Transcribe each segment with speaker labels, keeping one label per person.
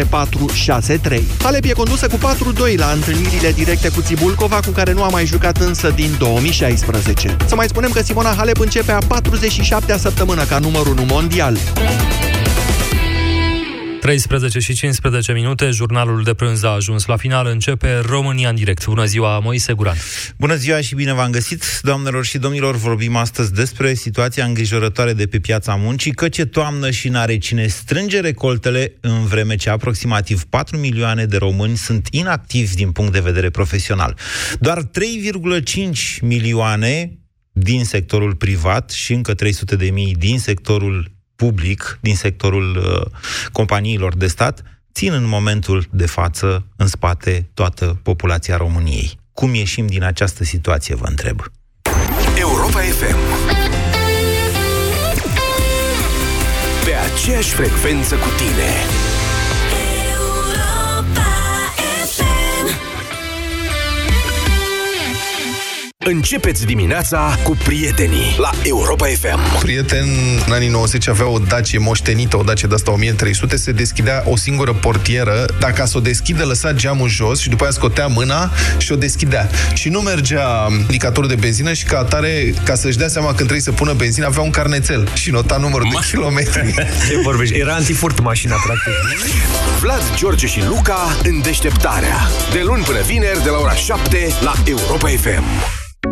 Speaker 1: 4-6-3. Halep e condusă cu 4-2 la întâlnirile directe cu Țibulcova, cu care nu a mai jucat însă din 2016. Să mai spunem că Simona Halep începe a 47-a săptămână ca numărul 1 mondial.
Speaker 2: 13 și 15 minute, jurnalul de prânz a ajuns la final, începe România în direct. Bună ziua, Moise Guran.
Speaker 3: Bună ziua și bine v-am găsit, doamnelor și domnilor. Vorbim astăzi despre situația îngrijorătoare de pe piața muncii, că ce toamnă și n-are cine strânge recoltele, în vreme ce aproximativ 4 milioane de români sunt inactivi din punct de vedere profesional. Doar 3,5 milioane din sectorul privat și încă 300 de mii din sectorul public, din sectorul uh, companiilor de stat, țin în momentul de față în spate toată populația României. Cum ieșim din această situație, vă întreb.
Speaker 4: Europa FM Pe aceeași frecvență cu tine Începeți dimineața cu prietenii la Europa FM.
Speaker 5: Prieten, în anii 90 avea o Dacie moștenită, o Dacie de asta 1300, se deschidea o singură portieră. Dacă s-o deschide, lăsa geamul jos și după aia scotea mâna și o deschidea. Și nu mergea indicatorul de benzină și ca atare, ca să-și dea seama când trebuie să pună benzină, avea un carnețel și nota numărul Ma... de kilometri.
Speaker 6: Ce vorbești? Era antifurt mașina, practic.
Speaker 4: Vlad, George și Luca în deșteptarea. De luni până vineri, de la ora 7 la Europa FM.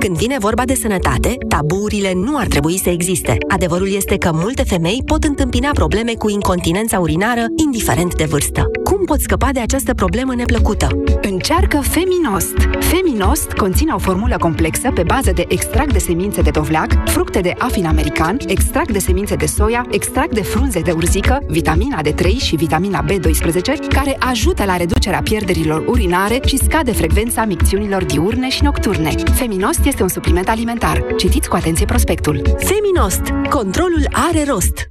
Speaker 7: Când vine vorba de sănătate, taburile nu ar trebui să existe. Adevărul este că multe femei pot întâmpina probleme cu incontinența urinară, indiferent de vârstă. Cum poți scăpa de această problemă neplăcută?
Speaker 8: Încearcă Feminost. Feminost conține o formulă complexă pe bază de extract de semințe de dovleac, fructe de afin american, extract de semințe de soia, extract de frunze de urzică, vitamina D3 și vitamina B12, care ajută la reducerea pierderilor urinare și scade frecvența micțiunilor diurne și nocturne. Feminost este un supliment alimentar. Citiți cu atenție prospectul.
Speaker 7: Feminost. Controlul are rost.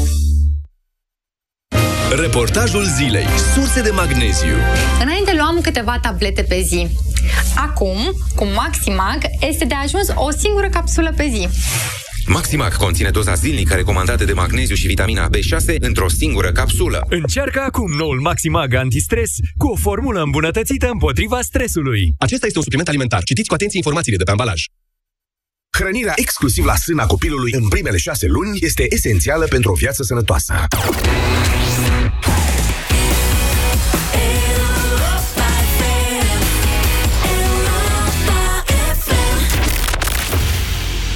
Speaker 4: Reportajul zilei. Surse de magneziu.
Speaker 9: Înainte luam câteva tablete pe zi. Acum, cu Maximag, este de ajuns o singură capsulă pe zi.
Speaker 10: Maximac conține doza zilnică recomandată de magneziu și vitamina B6 într-o singură capsulă.
Speaker 11: Încearcă acum noul Maximag antistres cu o formulă îmbunătățită împotriva stresului.
Speaker 12: Acesta este un supliment alimentar. Citiți cu atenție informațiile de pe ambalaj.
Speaker 4: Hrănirea exclusiv la sâna copilului în primele șase luni este esențială pentru o viață sănătoasă.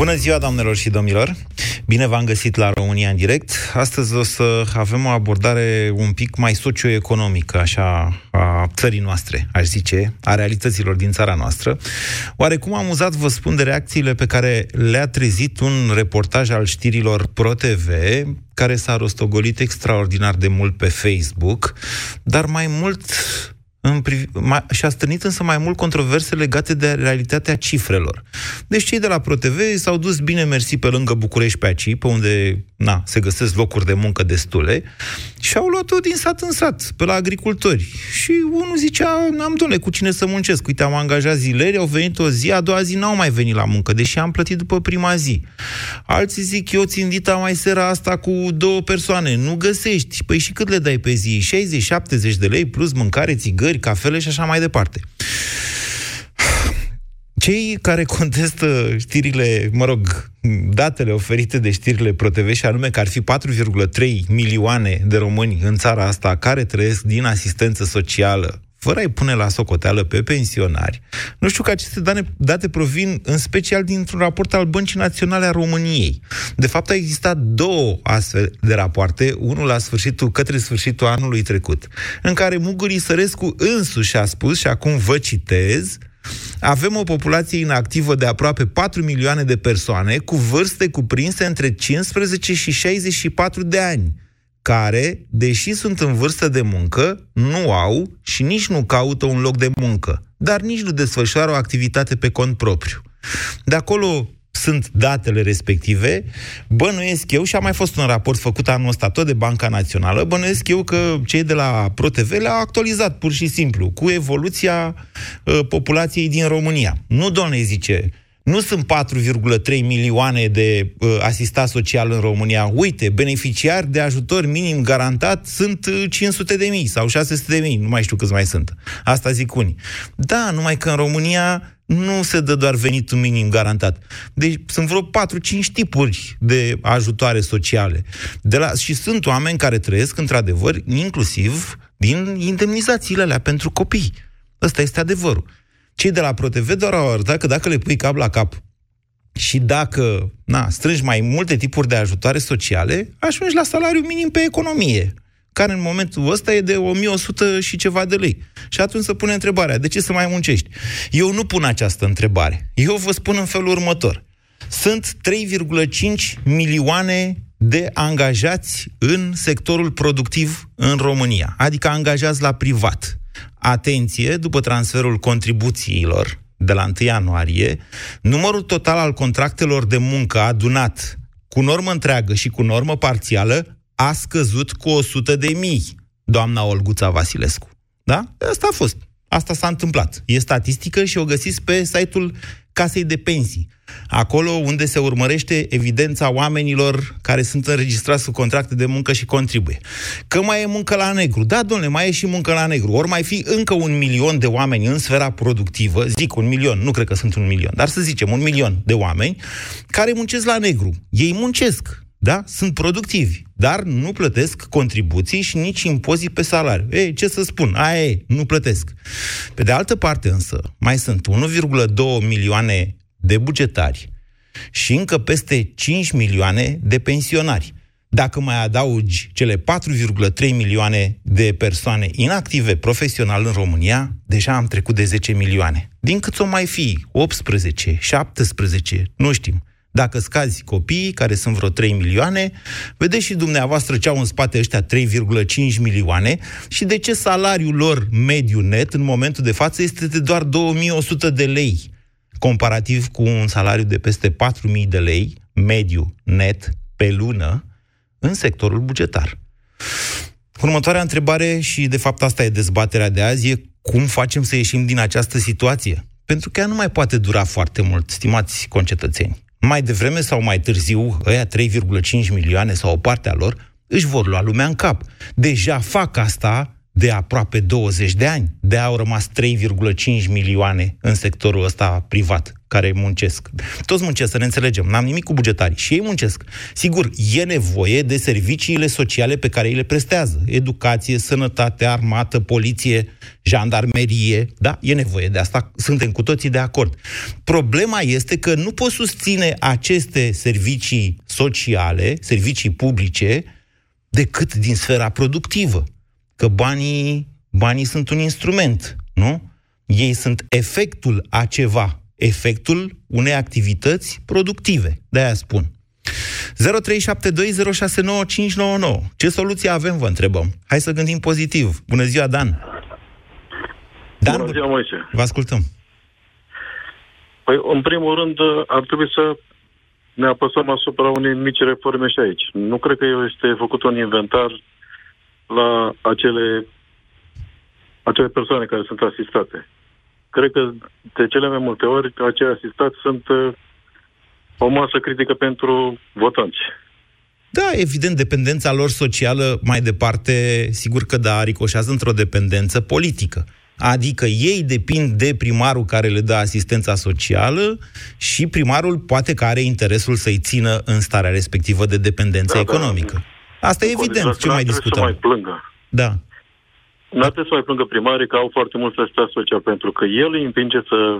Speaker 3: Bună ziua, doamnelor și domnilor! Bine v-am găsit la România în direct. Astăzi o să avem o abordare un pic mai socioeconomică, așa, a țării noastre, aș zice, a realităților din țara noastră. Oarecum amuzat vă spun de reacțiile pe care le-a trezit un reportaj al știrilor ProTV, care s-a rostogolit extraordinar de mult pe Facebook, dar mai mult în priv- mai, și a stârnit însă mai mult controverse legate de realitatea cifrelor. Deci cei de la ProTV s-au dus bine mersi pe lângă București pe aici, pe unde na, se găsesc locuri de muncă destule, și au luat-o din sat în sat, pe la agricultori. Și unul zicea, n-am dole cu cine să muncesc. Uite, am angajat zileri, au venit o zi, a doua zi n-au mai venit la muncă, deși am plătit după prima zi. Alții zic, eu țin dita mai sera asta cu două persoane, nu găsești. Păi și cât le dai pe zi? 60-70 de lei plus mâncare, țigări, țigări, cafele și așa mai departe. Cei care contestă știrile, mă rog, datele oferite de știrile ProTV și anume că ar fi 4,3 milioane de români în țara asta care trăiesc din asistență socială fără a-i pune la socoteală pe pensionari. Nu știu că aceste date, date provin în special dintr-un raport al Băncii Naționale a României. De fapt, a existat două astfel de rapoarte, unul la sfârșitul, către sfârșitul anului trecut, în care Mugurii Sărescu însuși a spus, și acum vă citez, avem o populație inactivă de aproape 4 milioane de persoane cu vârste cuprinse între 15 și 64 de ani, care, deși sunt în vârstă de muncă, nu au și nici nu caută un loc de muncă, dar nici nu desfășoară o activitate pe cont propriu. De acolo sunt datele respective, bănuiesc eu, și a mai fost un raport făcut anul ăsta tot de Banca Națională, bănuiesc eu că cei de la ProTV le-au actualizat pur și simplu cu evoluția uh, populației din România. Nu, doamne, zice, nu sunt 4,3 milioane de uh, asistați social în România. Uite, beneficiari de ajutor minim garantat sunt uh, 500 de mii sau 600 de mii, nu mai știu câți mai sunt. Asta zic unii. Da, numai că în România nu se dă doar venitul minim garantat. Deci sunt vreo 4-5 tipuri de ajutoare sociale. De la, și sunt oameni care trăiesc, într-adevăr, inclusiv din indemnizațiile alea pentru copii. Ăsta este adevărul. Cei de la ProTV doar au arătat că dacă le pui cap la cap și dacă na, strângi mai multe tipuri de ajutoare sociale, ajungi la salariu minim pe economie care în momentul ăsta e de 1100 și ceva de lei. Și atunci se pune întrebarea, de ce să mai muncești? Eu nu pun această întrebare. Eu vă spun în felul următor. Sunt 3,5 milioane de angajați în sectorul productiv în România, adică angajați la privat. Atenție, după transferul contribuțiilor de la 1 ianuarie, numărul total al contractelor de muncă adunat cu normă întreagă și cu normă parțială a scăzut cu 100 de mii, doamna Olguța Vasilescu. Da? Asta a fost. Asta s-a întâmplat. E statistică și o găsiți pe site-ul Casei de Pensii. Acolo unde se urmărește evidența oamenilor care sunt înregistrați cu contracte de muncă și contribuie. Că mai e muncă la negru. Da, domnule, mai e și muncă la negru. Ori mai fi încă un milion de oameni în sfera productivă, zic un milion, nu cred că sunt un milion, dar să zicem un milion de oameni care muncesc la negru. Ei muncesc, da? Sunt productivi, dar nu plătesc contribuții și nici impozit pe salariu. Ei, ce să spun? Aia e, nu plătesc. Pe de altă parte însă, mai sunt 1,2 milioane de bugetari și încă peste 5 milioane de pensionari. Dacă mai adaugi cele 4,3 milioane de persoane inactive profesional în România, deja am trecut de 10 milioane. Din cât o mai fi, 18, 17, nu știm. Dacă scazi copiii, care sunt vreo 3 milioane, vedeți și dumneavoastră ce au în spate ăștia 3,5 milioane și de ce salariul lor mediu net în momentul de față este de doar 2100 de lei, comparativ cu un salariu de peste 4000 de lei mediu net pe lună în sectorul bugetar. Următoarea întrebare, și de fapt asta e dezbaterea de azi, e cum facem să ieșim din această situație? Pentru că ea nu mai poate dura foarte mult, stimați concetățeni mai devreme sau mai târziu, ăia 3,5 milioane sau o parte a lor, își vor lua lumea în cap. Deja fac asta de aproape 20 de ani. De au rămas 3,5 milioane în sectorul ăsta privat care muncesc. Toți muncesc, să ne înțelegem. N-am nimic cu bugetarii. Și ei muncesc. Sigur, e nevoie de serviciile sociale pe care îi le prestează. Educație, sănătate, armată, poliție, jandarmerie. Da, e nevoie de asta. Suntem cu toții de acord. Problema este că nu poți susține aceste servicii sociale, servicii publice, decât din sfera productivă că banii, banii sunt un instrument, nu? Ei sunt efectul a ceva, efectul unei activități productive. De-aia spun. 0372069599. Ce soluție avem, vă întrebăm? Hai să gândim pozitiv. Bună ziua, Dan!
Speaker 13: Dan, Bună ziua, Moise!
Speaker 3: Vă ascultăm.
Speaker 13: Păi, în primul rând, ar trebui să ne apăsăm asupra unei mici reforme și aici. Nu cred că este făcut un inventar la acele, acele persoane care sunt asistate. Cred că de cele mai multe ori acei asistați sunt uh, o masă critică pentru votanți.
Speaker 3: Da, evident, dependența lor socială mai departe, sigur că da, ricoșează într-o dependență politică. Adică ei depind de primarul care le dă asistența socială și primarul poate că are interesul să-i țină în starea respectivă de dependență da, da. economică. Da. Asta e evident. Ce mai discutăm?
Speaker 13: Să mai plângă.
Speaker 3: Da.
Speaker 13: Nu trebuie să mai plângă primarii că au foarte mult asistat social, pentru că el îi împinge să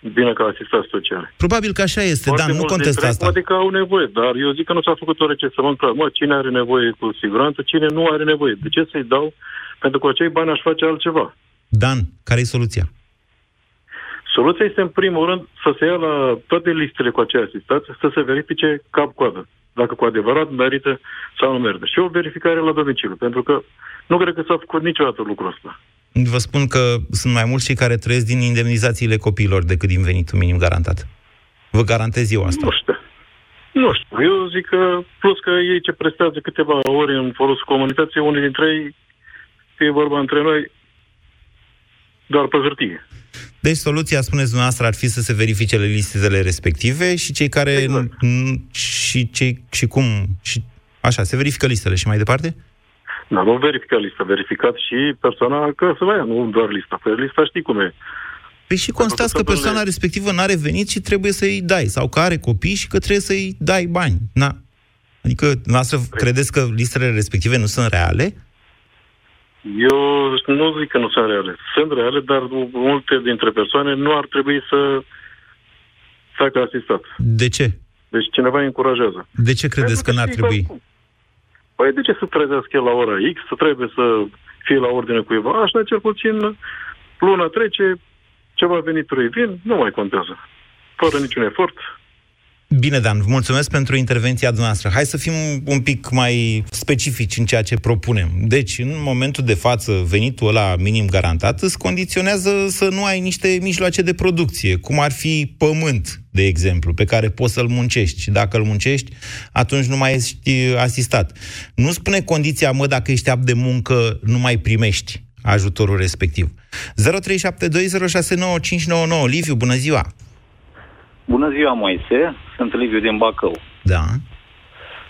Speaker 13: vină ca asistat social.
Speaker 3: Probabil că așa este, dar nu contest asta.
Speaker 13: Poate că au nevoie, dar eu zic că nu s-a făcut o recensământ clar. Mă, cine are nevoie cu siguranță, cine nu are nevoie. De ce să-i dau? Pentru că cu acei bani aș face altceva.
Speaker 3: Dan, care e soluția?
Speaker 13: Soluția este, în primul rând, să se ia la toate listele cu acei asistați, să se verifice cap-coadă, dacă cu adevărat merită sau nu merită. Și o verificare la domiciliu, pentru că nu cred că s-a făcut niciodată lucrul ăsta.
Speaker 3: Vă spun că sunt mai mulți cei care trăiesc din indemnizațiile copiilor decât din venitul minim garantat. Vă garantez eu asta.
Speaker 13: Nu știu. Nu știu. Eu zic că, plus că ei ce prestează câteva ori în folosul comunității, unii dintre ei, fie vorba între noi, doar pe hârtie.
Speaker 3: Deci soluția, spuneți dumneavoastră, ar fi să se verifice listele respective și cei care...
Speaker 13: Exact.
Speaker 3: n- Și, cei, și cum... Și, așa, se verifică listele și mai departe?
Speaker 13: Da, nu verifica lista, verificat și persoana că să ia, nu doar lista. Păi lista știi cum e.
Speaker 3: Păi și constați că persoana respectivă n-are venit și trebuie să-i dai, sau că are copii și că trebuie să-i dai bani. Na. Adică, noastră, credeți că listele respective nu sunt reale?
Speaker 13: Eu nu zic că nu sunt reale. Sunt reale, dar multe dintre persoane nu ar trebui să facă asistat.
Speaker 3: De ce?
Speaker 13: Deci cineva îi încurajează.
Speaker 3: De ce credeți că n-ar
Speaker 13: știi
Speaker 3: trebui?
Speaker 13: că- Păi de ce să trezească el la ora X, să trebuie să fie la ordine cuiva? Așa cel puțin luna trece, ceva venituri vin, nu mai contează. Fără niciun efort.
Speaker 3: Bine, Dan, vă mulțumesc pentru intervenția dumneavoastră. Hai să fim un pic mai specifici în ceea ce propunem. Deci, în momentul de față, venitul ăla minim garantat îți condiționează să nu ai niște mijloace de producție, cum ar fi pământ, de exemplu, pe care poți să-l muncești. Și dacă îl muncești, atunci nu mai ești asistat. Nu spune condiția, mă, dacă ești apt de muncă, nu mai primești ajutorul respectiv. 0372069599 Liviu, bună ziua!
Speaker 14: Bună ziua, Moise. Sunt Liviu din Bacău.
Speaker 3: Da.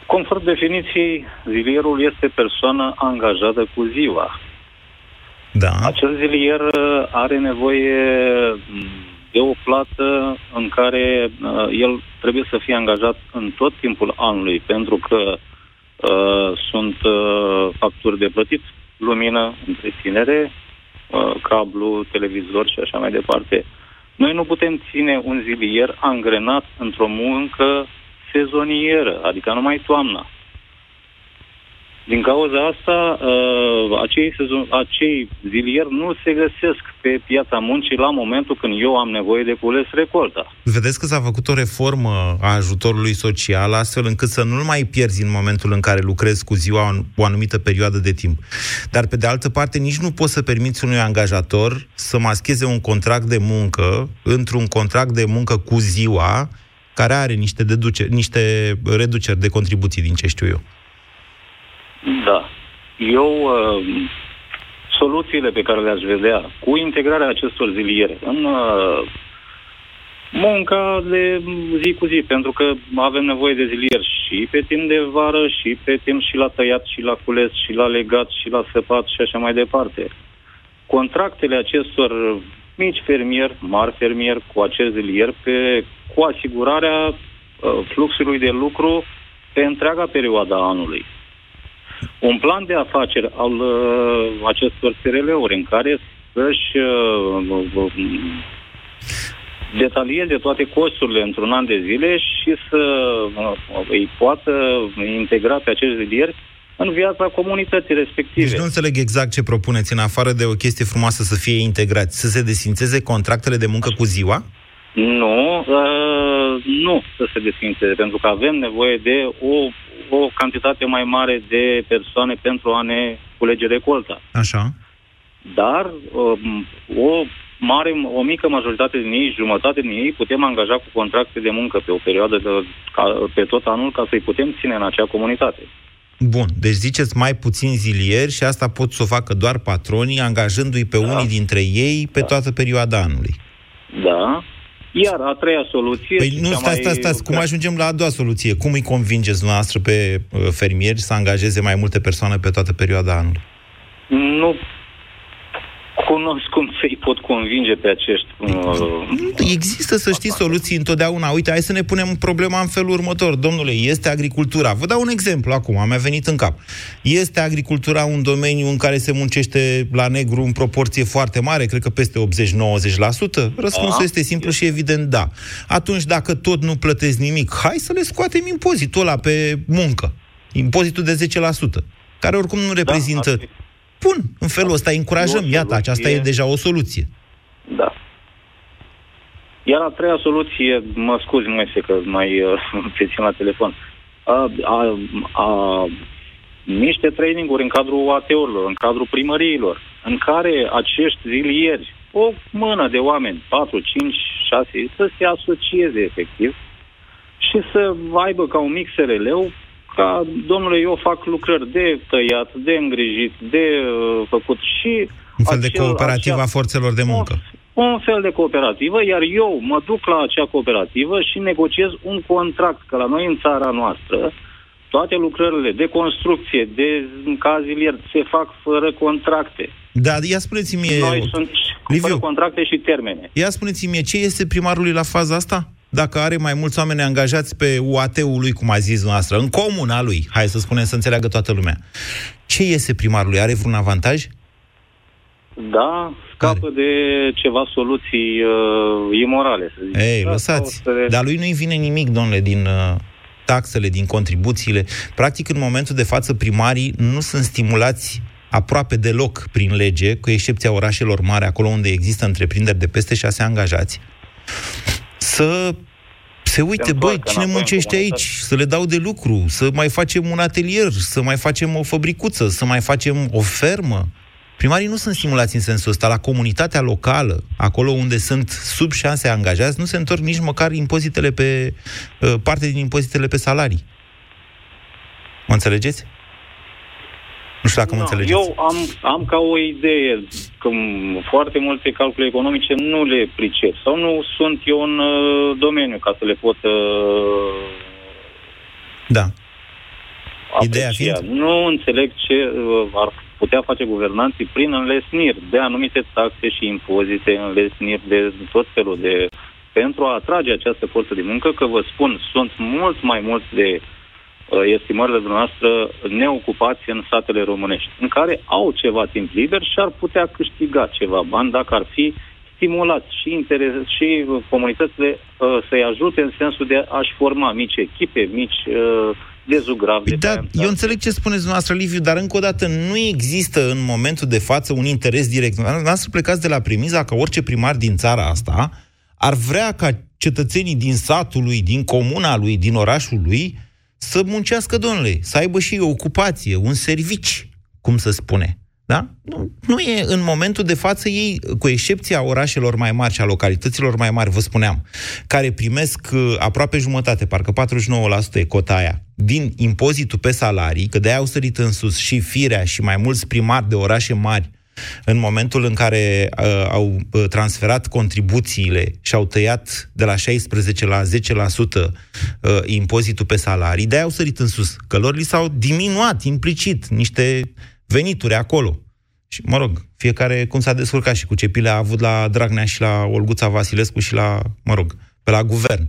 Speaker 14: Conform definiției, zilierul este persoană angajată cu ziua.
Speaker 3: Da.
Speaker 14: Acel zilier uh, are nevoie mm, de o plată în care uh, el trebuie să fie angajat în tot timpul anului, pentru că uh, sunt uh, facturi de plătit, lumină, întreținere, uh, cablu, televizor și așa mai departe. Noi nu putem ține un zilier angrenat într-o muncă sezonieră, adică numai toamna. Din cauza asta, uh, acei, sezon, acei zilieri nu se găsesc pe piața muncii la momentul când eu am nevoie de cules recolta.
Speaker 3: Vedeți că s-a făcut o reformă a ajutorului social astfel încât să nu-l mai pierzi în momentul în care lucrezi cu ziua în o anumită perioadă de timp. Dar pe de altă parte nici nu poți să permiți unui angajator să mascheze un contract de muncă într-un contract de muncă cu ziua care are niște, deduce, niște reduceri de contribuții din ce știu eu.
Speaker 14: Da. Eu, uh, soluțiile pe care le-aș vedea cu integrarea acestor ziliere în uh, munca de zi cu zi, pentru că avem nevoie de zilier și pe timp de vară, și pe timp și la tăiat, și la cules, și la legat, și la săpat, și așa mai departe. Contractele acestor mici fermieri, mari fermieri cu acest zilier, pe, cu asigurarea uh, fluxului de lucru pe întreaga perioadă a anului un plan de afaceri al uh, acestor SRL-uri în care să-și uh, detalieze toate costurile într-un an de zile și să uh, îi poată integra pe acești zilieri în viața comunității respective.
Speaker 3: Deci nu înțeleg exact ce propuneți în afară de o chestie frumoasă să fie integrați. Să se desfințeze contractele de muncă cu ziua?
Speaker 14: Nu, uh, nu să se desfințeze, pentru că avem nevoie de o, o cantitate mai mare de persoane pentru a ne culege recolta.
Speaker 3: Așa.
Speaker 14: Dar um, o mare, o mică majoritate din ei, jumătate din ei, putem angaja cu contracte de muncă pe o perioadă de, ca, pe tot anul ca să-i putem ține în acea comunitate.
Speaker 3: Bun, deci ziceți mai puțin zilieri și asta pot să o facă doar patronii, angajându-i pe da. unii dintre ei pe da. toată perioada anului.
Speaker 14: Da. Iar a treia soluție...
Speaker 3: Păi nu, stați, stați, stați, cum ajungem la a doua soluție? Cum îi convingeți dumneavoastră pe uh, fermieri să angajeze mai multe persoane pe toată perioada anului?
Speaker 14: Nu cunosc cum să-i pot convinge pe acești... Uh,
Speaker 3: Există, să știți, soluții întotdeauna. Uite, hai să ne punem problema în felul următor. Domnule, este agricultura. Vă dau un exemplu acum, mi-a venit în cap. Este agricultura un domeniu în care se muncește la negru în proporție foarte mare, cred că peste 80-90%? Răspunsul
Speaker 14: Da.
Speaker 3: este simplu și evident da. Atunci, dacă tot nu plătesc nimic, hai să le scoatem impozitul ăla pe muncă. Impozitul de 10%, care oricum nu reprezintă... Bun, în felul ăsta îi încurajăm. Iată, aceasta e deja o soluție.
Speaker 14: Da. Iar a treia soluție, mă scuzi, Moise, că mai uh, te țin la telefon, a, a, a, niște traininguri în cadrul AT-urilor, în cadrul primăriilor, în care acești zilieri, o mână de oameni, 4, 5, 6, să se asocieze efectiv și să aibă ca un mic SRL-ul ca, domnule, eu fac lucrări de tăiat, de îngrijit, de uh, făcut și...
Speaker 3: Un fel acel, de cooperativă acea, a forțelor de muncă.
Speaker 14: Un, un fel de cooperativă, iar eu mă duc la acea cooperativă și negociez un contract, că la noi în țara noastră, toate lucrările de construcție, de cazilier, se fac fără contracte.
Speaker 3: Da, ia spuneți-mi...
Speaker 14: Noi sunt Liviu, fără contracte și termene.
Speaker 3: Ia spuneți-mi, ce este primarului la faza asta? Dacă are mai mulți oameni angajați pe UAT-ul lui, cum a zis noastră, în comuna lui, hai să spunem să înțeleagă toată lumea. Ce iese primarului? Are vreun avantaj?
Speaker 14: Da, scapă Care? de ceva soluții uh, imorale, să zic.
Speaker 3: Ei, da, lăsați. Să... Dar lui nu-i vine nimic, domnule, din uh, taxele, din contribuțiile. Practic, în momentul de față, primarii nu sunt stimulați aproape deloc prin lege, cu excepția orașelor mari, acolo unde există întreprinderi de peste șase angajați, să se uite, băi, cine muncește aici? Să le dau de lucru, să mai facem un atelier, să mai facem o fabricuță, să mai facem o fermă. Primarii nu sunt stimulați în sensul ăsta. La comunitatea locală, acolo unde sunt sub șase angajați, nu se întorc nici măcar impozitele pe, uh, parte din impozitele pe salarii. Mă înțelegeți? Nu știu dacă mă înțelegeți.
Speaker 14: Eu am, am ca o idee că foarte multe calcule economice nu le pricep sau nu sunt eu în uh, domeniu ca să le pot uh,
Speaker 3: da.
Speaker 14: Aprecia. Ideea fiind? Nu înțeleg ce uh, ar putea face guvernanții prin înlesniri de anumite taxe și impozite, înlesniri de tot felul de pentru a atrage această forță de muncă, că vă spun, sunt mult mai mulți de Uh, estimările dumneavoastră neocupați în satele românești, în care au ceva timp liber și ar putea câștiga ceva bani dacă ar fi stimulați și, interes, și comunitățile uh, să-i ajute în sensul de a-și forma mici echipe, mici uh, dezugravi.
Speaker 3: De da, eu înțeleg ce spuneți dumneavoastră, Liviu, dar încă o dată nu există în momentul de față un interes direct. Dumneavoastră plecați de la premiza că orice primar din țara asta ar vrea ca cetățenii din satul lui, din comuna lui, din orașul lui, să muncească, domnule, să aibă și o ocupație, un servici, cum să spune. Da? Nu, nu e în momentul de față ei, cu excepția orașelor mai mari și a localităților mai mari, vă spuneam, care primesc uh, aproape jumătate, parcă 49% e cota aia, din impozitul pe salarii, că de-aia au sărit în sus și firea și mai mulți primari de orașe mari în momentul în care uh, au uh, transferat contribuțiile și au tăiat de la 16 la 10% uh, impozitul pe salarii, de-aia au sărit în sus, că lor li s-au diminuat implicit niște venituri acolo. Și, mă rog, fiecare cum s-a descurcat și cu ce pile a avut la Dragnea și la Olguța Vasilescu și la, mă rog, pe la guvern.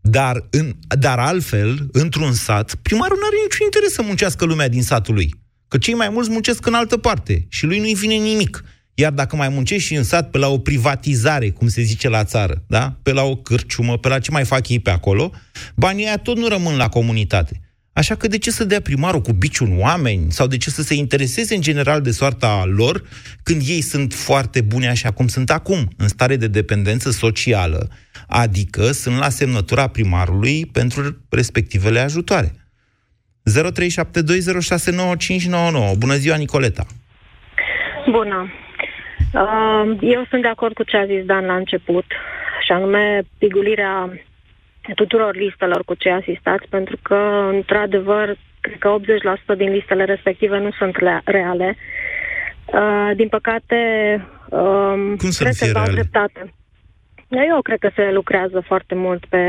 Speaker 3: Dar, în, dar altfel, într-un sat, primarul nu are niciun interes să muncească lumea din satul lui. Că cei mai mulți muncesc în altă parte și lui nu-i vine nimic. Iar dacă mai muncești și în sat pe la o privatizare, cum se zice la țară, da? pe la o cârciumă, pe la ce mai fac ei pe acolo, banii aia tot nu rămân la comunitate. Așa că de ce să dea primarul cu biciun oameni sau de ce să se intereseze în general de soarta lor când ei sunt foarte buni așa cum sunt acum, în stare de dependență socială, adică sunt la semnătura primarului pentru respectivele ajutoare. 0372069599. Bună ziua, Nicoleta!
Speaker 15: Bună! Uh, eu sunt de acord cu ce a zis Dan la început, și anume pigulirea tuturor listelor cu cei asistați, pentru că, într-adevăr, cred că 80% din listele respective nu sunt reale. Uh, din păcate, um,
Speaker 3: Cum să cred că reale? dreptate.
Speaker 15: Eu cred că se lucrează foarte mult pe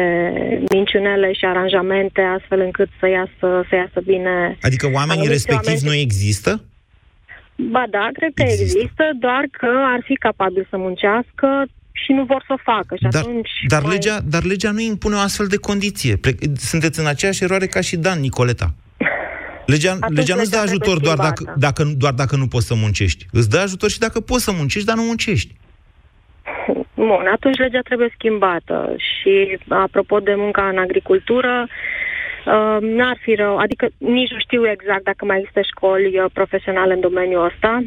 Speaker 15: minciunele și aranjamente, astfel încât să iasă, să iasă bine.
Speaker 3: Adică oamenii respectivi oameni... nu există?
Speaker 15: Ba da, cred că există. există, doar că ar fi capabil să muncească și nu vor să o facă. Și
Speaker 3: dar,
Speaker 15: atunci
Speaker 3: dar, mai... legea, dar legea nu impune o astfel de condiție. Sunteți în aceeași eroare ca și Dan, Nicoleta. Legea, legea nu-ți dă ajutor doar dacă, dacă, doar dacă nu poți să muncești. Îți dă ajutor și dacă poți să muncești, dar nu muncești.
Speaker 15: Bun, atunci legea trebuie schimbată. Și apropo de munca în agricultură, uh, n-ar fi rău, adică nici nu știu exact dacă mai există școli uh, profesionale în domeniul ăsta,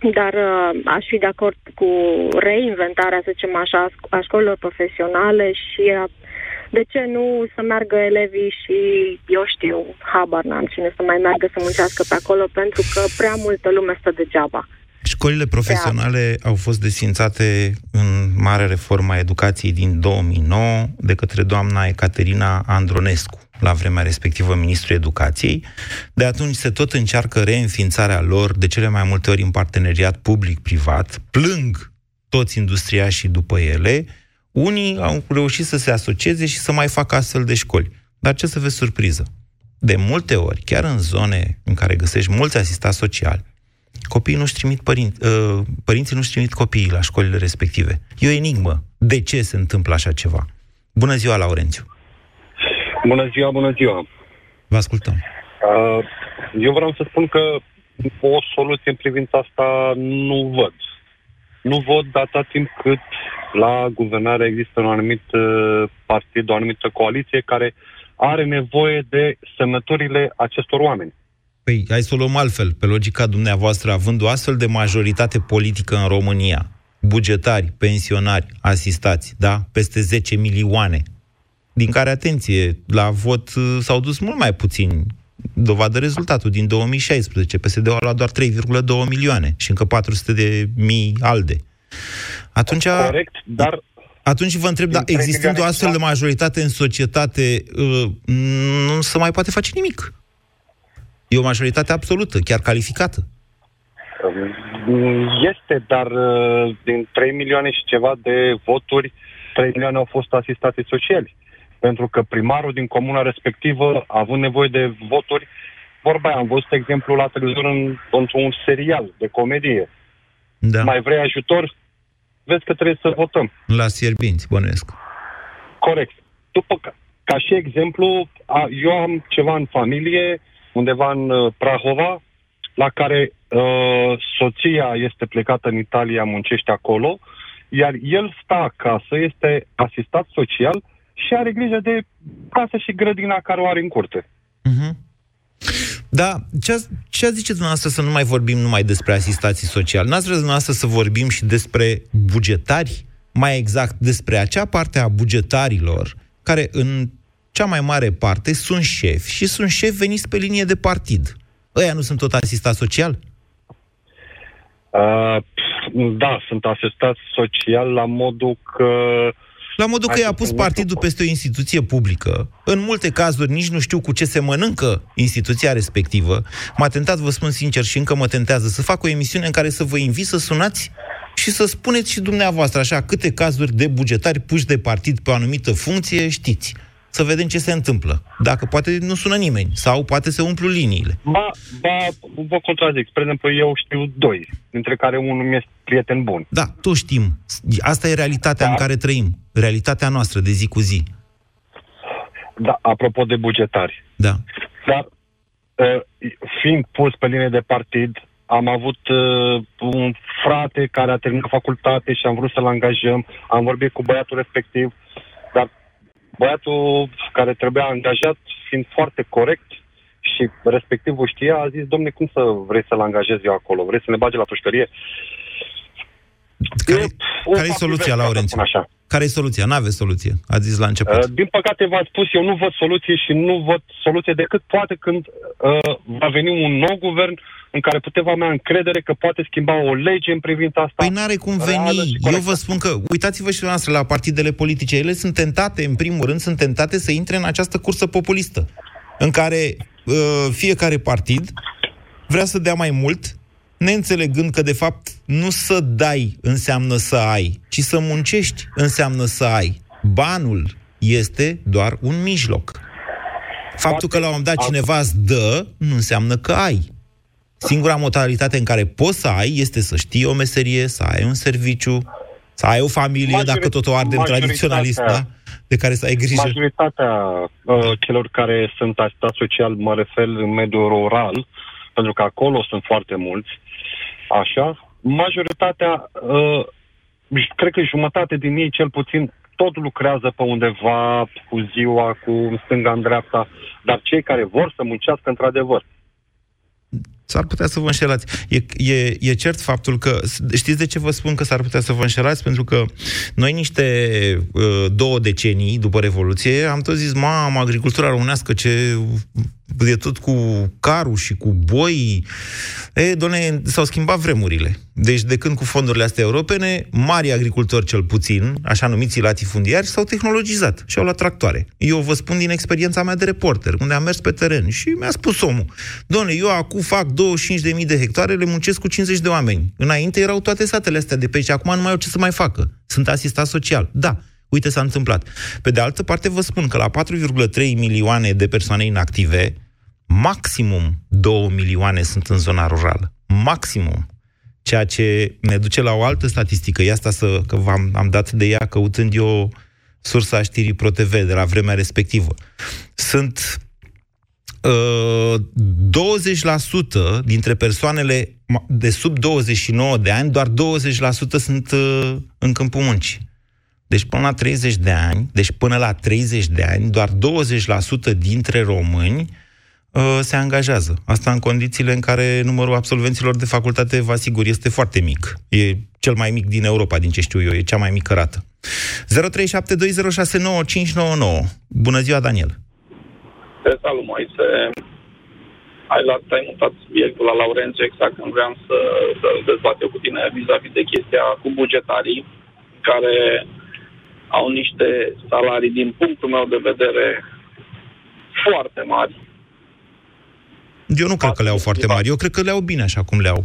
Speaker 15: dar uh, aș fi de acord cu reinventarea, să zicem așa, a școlilor profesionale și a de ce nu să meargă elevii și, eu știu, habar n-am cine să mai meargă să muncească pe acolo, pentru că prea multă lume stă degeaba.
Speaker 3: Școlile profesionale au fost desfințate în mare reforma a educației din 2009 de către doamna Ecaterina Andronescu, la vremea respectivă ministrul educației. De atunci se tot încearcă reînființarea lor, de cele mai multe ori în parteneriat public-privat. Plâng toți industriașii după ele. Unii au reușit să se asocieze și să mai facă astfel de școli. Dar ce să vezi surpriză? De multe ori, chiar în zone în care găsești mulți asistați sociali, copiii nu-și trimit părinți, uh, părinții nu-și trimit copiii la școlile respective. E o enigmă. De ce se întâmplă așa ceva? Bună ziua, Laurențiu!
Speaker 16: Bună ziua, bună ziua!
Speaker 3: Vă ascultăm.
Speaker 16: Uh, eu vreau să spun că o soluție în privința asta nu văd. Nu văd atâta timp cât la guvernare există un anumit uh, partid, o anumită coaliție care are nevoie de semnăturile acestor oameni.
Speaker 3: Păi, hai să o luăm altfel, pe logica dumneavoastră, având o astfel de majoritate politică în România, bugetari, pensionari, asistați, da? Peste 10 milioane. Din care, atenție, la vot uh, s-au dus mult mai puțini. Dovadă rezultatul din 2016. PSD a luat doar 3,2 milioane și încă 400 de mii alde. Atunci...
Speaker 16: Corect, dar
Speaker 3: atunci vă întreb, da, existând o astfel de majoritate în societate, uh, nu se mai poate face nimic. E o majoritate absolută, chiar calificată.
Speaker 16: Este, dar uh, din 3 milioane și ceva de voturi, 3 milioane au fost asistate sociali. Pentru că primarul din comuna respectivă a avut nevoie de voturi. Vorba aia, am văzut exemplu la televizor în, într-un serial de comedie.
Speaker 3: Da.
Speaker 16: Mai vrei ajutor? Vezi că trebuie să votăm.
Speaker 3: La Sierbinți, bănuiesc.
Speaker 16: Corect. După ca, ca și exemplu, a, eu am ceva în familie, undeva în uh, Prahova, la care uh, soția este plecată în Italia, muncește acolo, iar el stă acasă, este asistat social și are grijă de casă și grădina care o are în curte.
Speaker 3: Uh-huh. Da, ce, ce ziceți dumneavoastră să nu mai vorbim numai despre asistații sociali? N-ați vrea dumneavoastră să vorbim și despre bugetari? Mai exact, despre acea parte a bugetarilor care în cea mai mare parte sunt șefi și sunt șefi veniți pe linie de partid. Ăia nu sunt tot asistat social?
Speaker 16: Uh, da, sunt asistat social la modul că
Speaker 3: la modul că i-a pus partidul peste o instituție publică. În multe cazuri nici nu știu cu ce se mănâncă instituția respectivă. M-a tentat, vă spun sincer, și încă mă tentează să fac o emisiune în care să vă invit să sunați și să spuneți și dumneavoastră așa câte cazuri de bugetari puși de partid pe o anumită funcție știți să vedem ce se întâmplă. Dacă poate nu sună nimeni, sau poate se umplu liniile.
Speaker 16: Ba, ba vă contrazic. Spre exemplu, eu știu doi, dintre care unul mi este prieten bun.
Speaker 3: Da, toți știm. Asta e realitatea da. în care trăim. Realitatea noastră de zi cu zi.
Speaker 16: Da, apropo de bugetari.
Speaker 3: Da.
Speaker 16: Dar, uh, fiind pus pe linie de partid, am avut uh, un frate care a terminat facultate și am vrut să-l angajăm. Am vorbit cu băiatul respectiv, dar băiatul care trebuia angajat, fiind foarte corect și respectivul știa, a zis, domne, cum să vrei să-l angajez eu acolo? Vrei să ne bage la pușcărie?
Speaker 3: Care, care e soluția, Laurențiu? Așa. Care e soluția? N-aveți soluție, a zis la început. Uh,
Speaker 16: din păcate v-ați spus, eu nu văd soluție și nu văd soluție decât poate când uh, va veni un nou guvern în care putem avea încredere că poate schimba o lege în privința asta.
Speaker 3: Păi n-are cum veni. Eu vă spun că, uitați-vă și noastră la partidele politice, ele sunt tentate, în primul rând, sunt tentate să intre în această cursă populistă, în care uh, fiecare partid vrea să dea mai mult, neînțelegând că, de fapt, nu să dai înseamnă să ai, ci să muncești înseamnă să ai. Banul este doar un mijloc. Faptul că la un moment dat cineva îți dă, nu înseamnă că ai. Singura modalitate în care poți să ai este să știi o meserie, să ai un serviciu, să ai o familie, Majorit- dacă tot o ardem tradiționalist, da? de care să ai grijă.
Speaker 16: Majoritatea uh, celor care sunt asistat social, mă refer în mediul rural, pentru că acolo sunt foarte mulți, așa, majoritatea, uh, cred că jumătate din ei cel puțin tot lucrează pe undeva cu ziua, cu stânga în dreapta, dar cei care vor să muncească într-adevăr
Speaker 3: S-ar putea să vă înșelați. E, e, e cert faptul că... Știți de ce vă spun că s-ar putea să vă înșelați? Pentru că noi niște uh, două decenii după Revoluție am tot zis, mamă, agricultura românească, ce e tot cu carul și cu boi. E, doamne, s-au schimbat vremurile. Deci, de când cu fondurile astea europene, mari agricultori cel puțin, așa numiții latifundiari, s-au tehnologizat și au luat tractoare. Eu vă spun din experiența mea de reporter, unde am mers pe teren și mi-a spus omul, doamne, eu acum fac 25.000 de hectare, le muncesc cu 50 de oameni. Înainte erau toate satele astea de pe și acum nu mai au ce să mai facă. Sunt asistat social. Da, uite s-a întâmplat. Pe de altă parte vă spun că la 4,3 milioane de persoane inactive, maximum 2 milioane sunt în zona rurală. Maximum. Ceea ce ne duce la o altă statistică. E asta să, că v-am am dat de ea căutând eu sursa știrii ProTV de la vremea respectivă. Sunt uh, 20% dintre persoanele de sub 29 de ani, doar 20% sunt uh, în câmpul muncii. Deci până la 30 de ani, deci până la 30 de ani, doar 20% dintre români uh, se angajează. Asta în condițiile în care numărul absolvenților de facultate, vă asigur, este foarte mic. E cel mai mic din Europa, din ce știu eu, e cea mai mică rată. 0372069599. Bună ziua, Daniel!
Speaker 17: Te salut, Moise! Ai, luat, ai mutat subiectul la Laurențiu exact când vreau să, să dezbat eu cu tine vis-a-vis de chestia cu bugetarii care au niște salarii, din punctul meu de vedere, foarte mari.
Speaker 3: Eu nu cred că le au foarte mari. Eu cred că le au bine așa cum le au.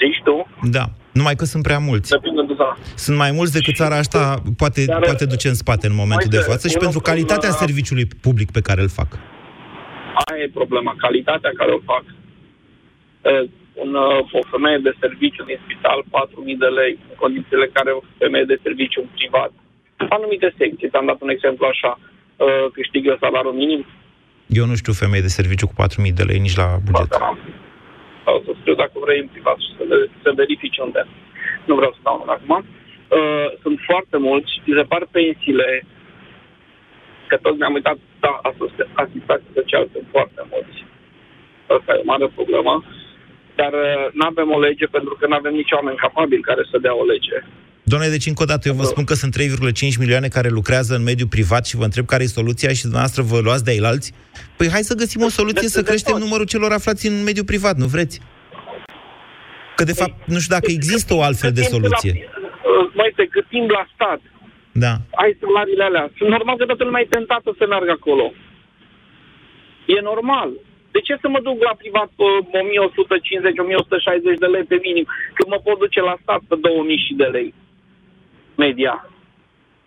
Speaker 17: Zici tu?
Speaker 3: Da. Numai că sunt prea mulți. Sunt mai mulți decât țara asta poate, Dar, poate duce în spate în momentul de față și pentru calitatea la... serviciului public pe care îl fac.
Speaker 17: Aia e problema, calitatea care o fac. Un, o femeie de serviciu din spital, 4.000 de lei, în condițiile care o femeie de serviciu privat anumite secții. Ți-am dat un exemplu așa, uh, câștigă salariul minim.
Speaker 3: Eu nu știu femei de serviciu cu 4.000 de lei nici la buget.
Speaker 17: Sau să scriu dacă vrei în privat și să, să verifici unde. Nu vreau să dau un acum. Uh, sunt foarte mulți, ți se par pensiile, că toți ne-am uitat, da, asistați social sunt foarte mulți. Asta e o mare problemă. Dar uh, nu avem o lege pentru că nu avem nici oameni capabili care să dea o lege.
Speaker 3: Doamne, deci încă o dată, eu vă spun că sunt 3,5 milioane care lucrează în mediul privat și vă întreb care e soluția și dumneavoastră vă luați de alți? Păi hai să găsim o soluție să creștem numărul celor aflați în mediul privat, nu vreți? Că de fapt, nu știu dacă există o altfel de soluție.
Speaker 17: Mai te cât la stat,
Speaker 3: da.
Speaker 17: ai salariile alea. Sunt normal că toată lumea e tentată să meargă acolo. E normal. De ce să mă duc la privat pe 1150-1160 de lei pe minim, când mă pot duce la stat pe 2000 și de lei? media.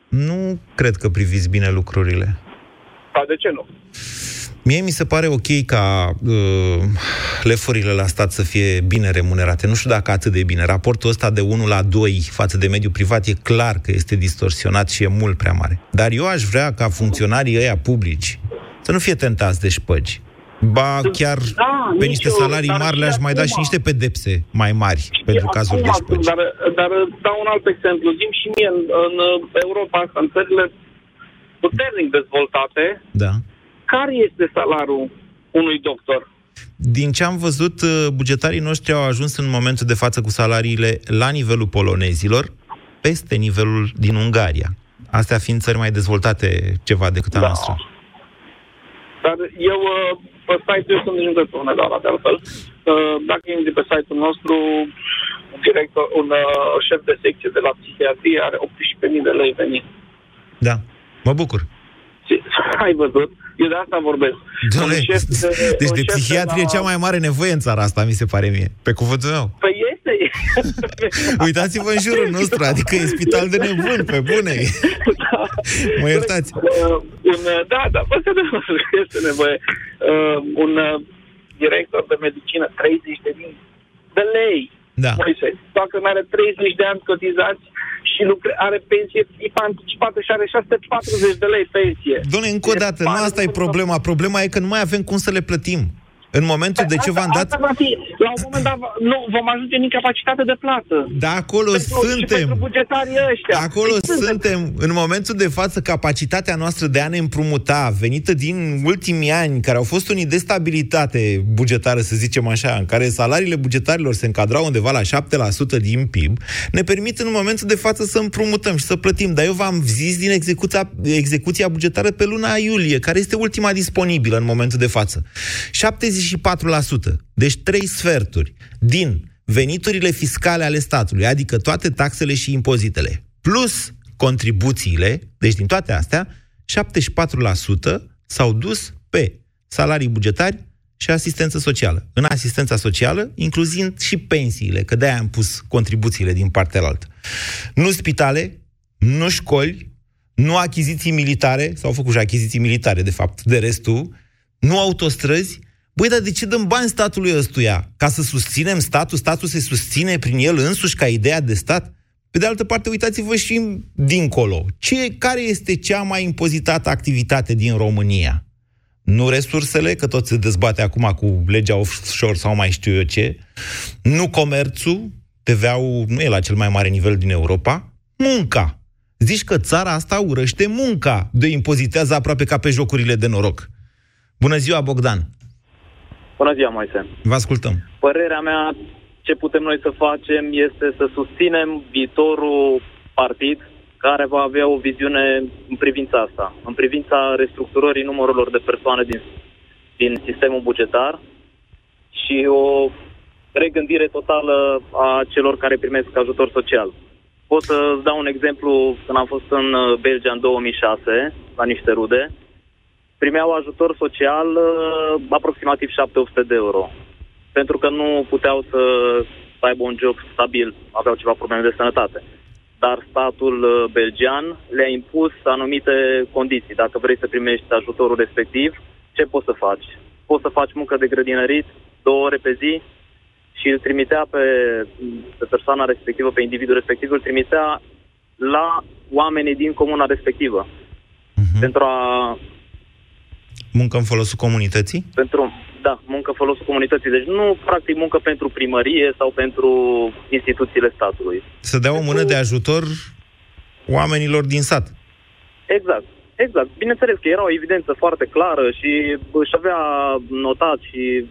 Speaker 3: Nu cred că priviți bine lucrurile.
Speaker 17: Da, de ce nu?
Speaker 3: Mie mi se pare ok ca uh, lefurile la stat să fie bine remunerate. Nu știu dacă atât de bine. Raportul ăsta de 1 la 2 față de mediul privat e clar că este distorsionat și e mult prea mare. Dar eu aș vrea ca funcționarii ăia publici să nu fie tentați de șpăgi. Ba chiar
Speaker 17: da,
Speaker 3: pe niște salarii mari le-aș mai da și niște pedepse mai mari și pentru cazuri de șpăgi.
Speaker 17: Dar, dar dau un alt exemplu. Zim și mie în, în Europa, în țările puternic dezvoltate,
Speaker 3: da.
Speaker 17: Care este salariul unui doctor?
Speaker 3: Din ce am văzut, uh, bugetarii noștri au ajuns în momentul de față cu salariile la nivelul polonezilor, peste nivelul din Ungaria. Astea fiind țări mai dezvoltate ceva decât a da. noastră.
Speaker 17: Dar eu uh, pe site-ul eu sunt din județul Hunedoara, de altfel. Uh, dacă intri pe site-ul nostru, un director, un uh, șef de secție de la psihiatrie are 18.000 de lei venit.
Speaker 3: Da, mă bucur.
Speaker 17: Ai văzut? Eu de asta vorbesc.
Speaker 3: Doamne, de, deci de psihiatrie de la... cea mai mare nevoie în țara asta, mi se pare mie. Pe cuvântul meu.
Speaker 17: Păi este.
Speaker 3: Uitați-vă în jurul nostru, adică e spital de nebun, pe bune. Da. Mă iertați. Uh,
Speaker 17: un, uh, da, da, poate este nevoie. Uh, un uh, director de medicină, 30 de mii de lei.
Speaker 3: Da.
Speaker 17: Moise, dacă nu are 30 de ani cotizați, și lucre, are pensie tipă anticipată și are 640 de lei pensie.
Speaker 3: Doamne, încă o dată, nu asta e problema. Problema e că nu mai avem cum să le plătim. În momentul de ce v-am dat...
Speaker 17: Asta va fi, la un moment dat, va- nu, vom ajunge în incapacitate de plată.
Speaker 3: Da, acolo
Speaker 17: pentru, Și
Speaker 3: suntem.
Speaker 17: pentru bugetarii ăștia.
Speaker 3: Acolo
Speaker 17: Deci
Speaker 3: suntem. În momentul de față, capacitatea noastră de a ne împrumuta, venită din ultimii ani, care au fost unii de stabilitate bugetară, să zicem așa, în care salariile bugetarilor se încadrau undeva la 7% din PIB, ne permit în momentul de față să împrumutăm și să plătim. Dar eu v-am zis din execuția, execuția bugetară pe luna iulie, care este ultima disponibilă în momentul de față. 74%, deci 3 sferturi din veniturile fiscale ale statului, adică toate taxele și impozitele, plus contribuțiile, deci din toate astea, 74% s-au dus pe salarii bugetari și asistență socială. În asistența socială, incluzind și pensiile, că de-aia am pus contribuțiile din partea altă. Nu spitale, nu școli, nu achiziții militare, s-au făcut și achiziții militare, de fapt, de restul, nu autostrăzi. Băi, dar de ce dăm bani statului ăstuia? Ca să susținem statul? Statul se susține prin el însuși ca ideea de stat? Pe de altă parte, uitați-vă și dincolo. Ce, care este cea mai impozitată activitate din România? Nu resursele, că tot se dezbate acum cu legea offshore sau mai știu eu ce. Nu comerțul, TVA-ul nu e la cel mai mare nivel din Europa. Munca. Zici că țara asta urăște munca, de impozitează aproape ca pe jocurile de noroc. Bună ziua, Bogdan!
Speaker 18: Bună ziua, Moise.
Speaker 3: Vă ascultăm.
Speaker 18: Părerea mea, ce putem noi să facem este să susținem viitorul partid care va avea o viziune în privința asta, în privința restructurării numărurilor de persoane din, din sistemul bugetar și o regândire totală a celor care primesc ajutor social. Pot să dau un exemplu, când am fost în uh, Belgia în 2006, la niște rude, primeau ajutor social uh, aproximativ 700 de euro. Pentru că nu puteau să aibă un job stabil, aveau ceva probleme de sănătate. Dar statul uh, belgian le-a impus anumite condiții. Dacă vrei să primești ajutorul respectiv, ce poți să faci? Poți să faci muncă de grădinărit două ore pe zi și îl trimitea pe, pe persoana respectivă, pe individul respectiv, îl trimitea la oamenii din comuna respectivă.
Speaker 3: Mhm.
Speaker 18: Pentru a
Speaker 3: Muncă în folosul comunității?
Speaker 18: pentru, da, muncă în folosul comunității. Deci nu, practic, muncă pentru primărie sau pentru instituțiile statului.
Speaker 3: Să dea o mână de ajutor oamenilor din sat.
Speaker 18: Exact. Exact. Bineînțeles că era o evidență foarte clară și își avea notat și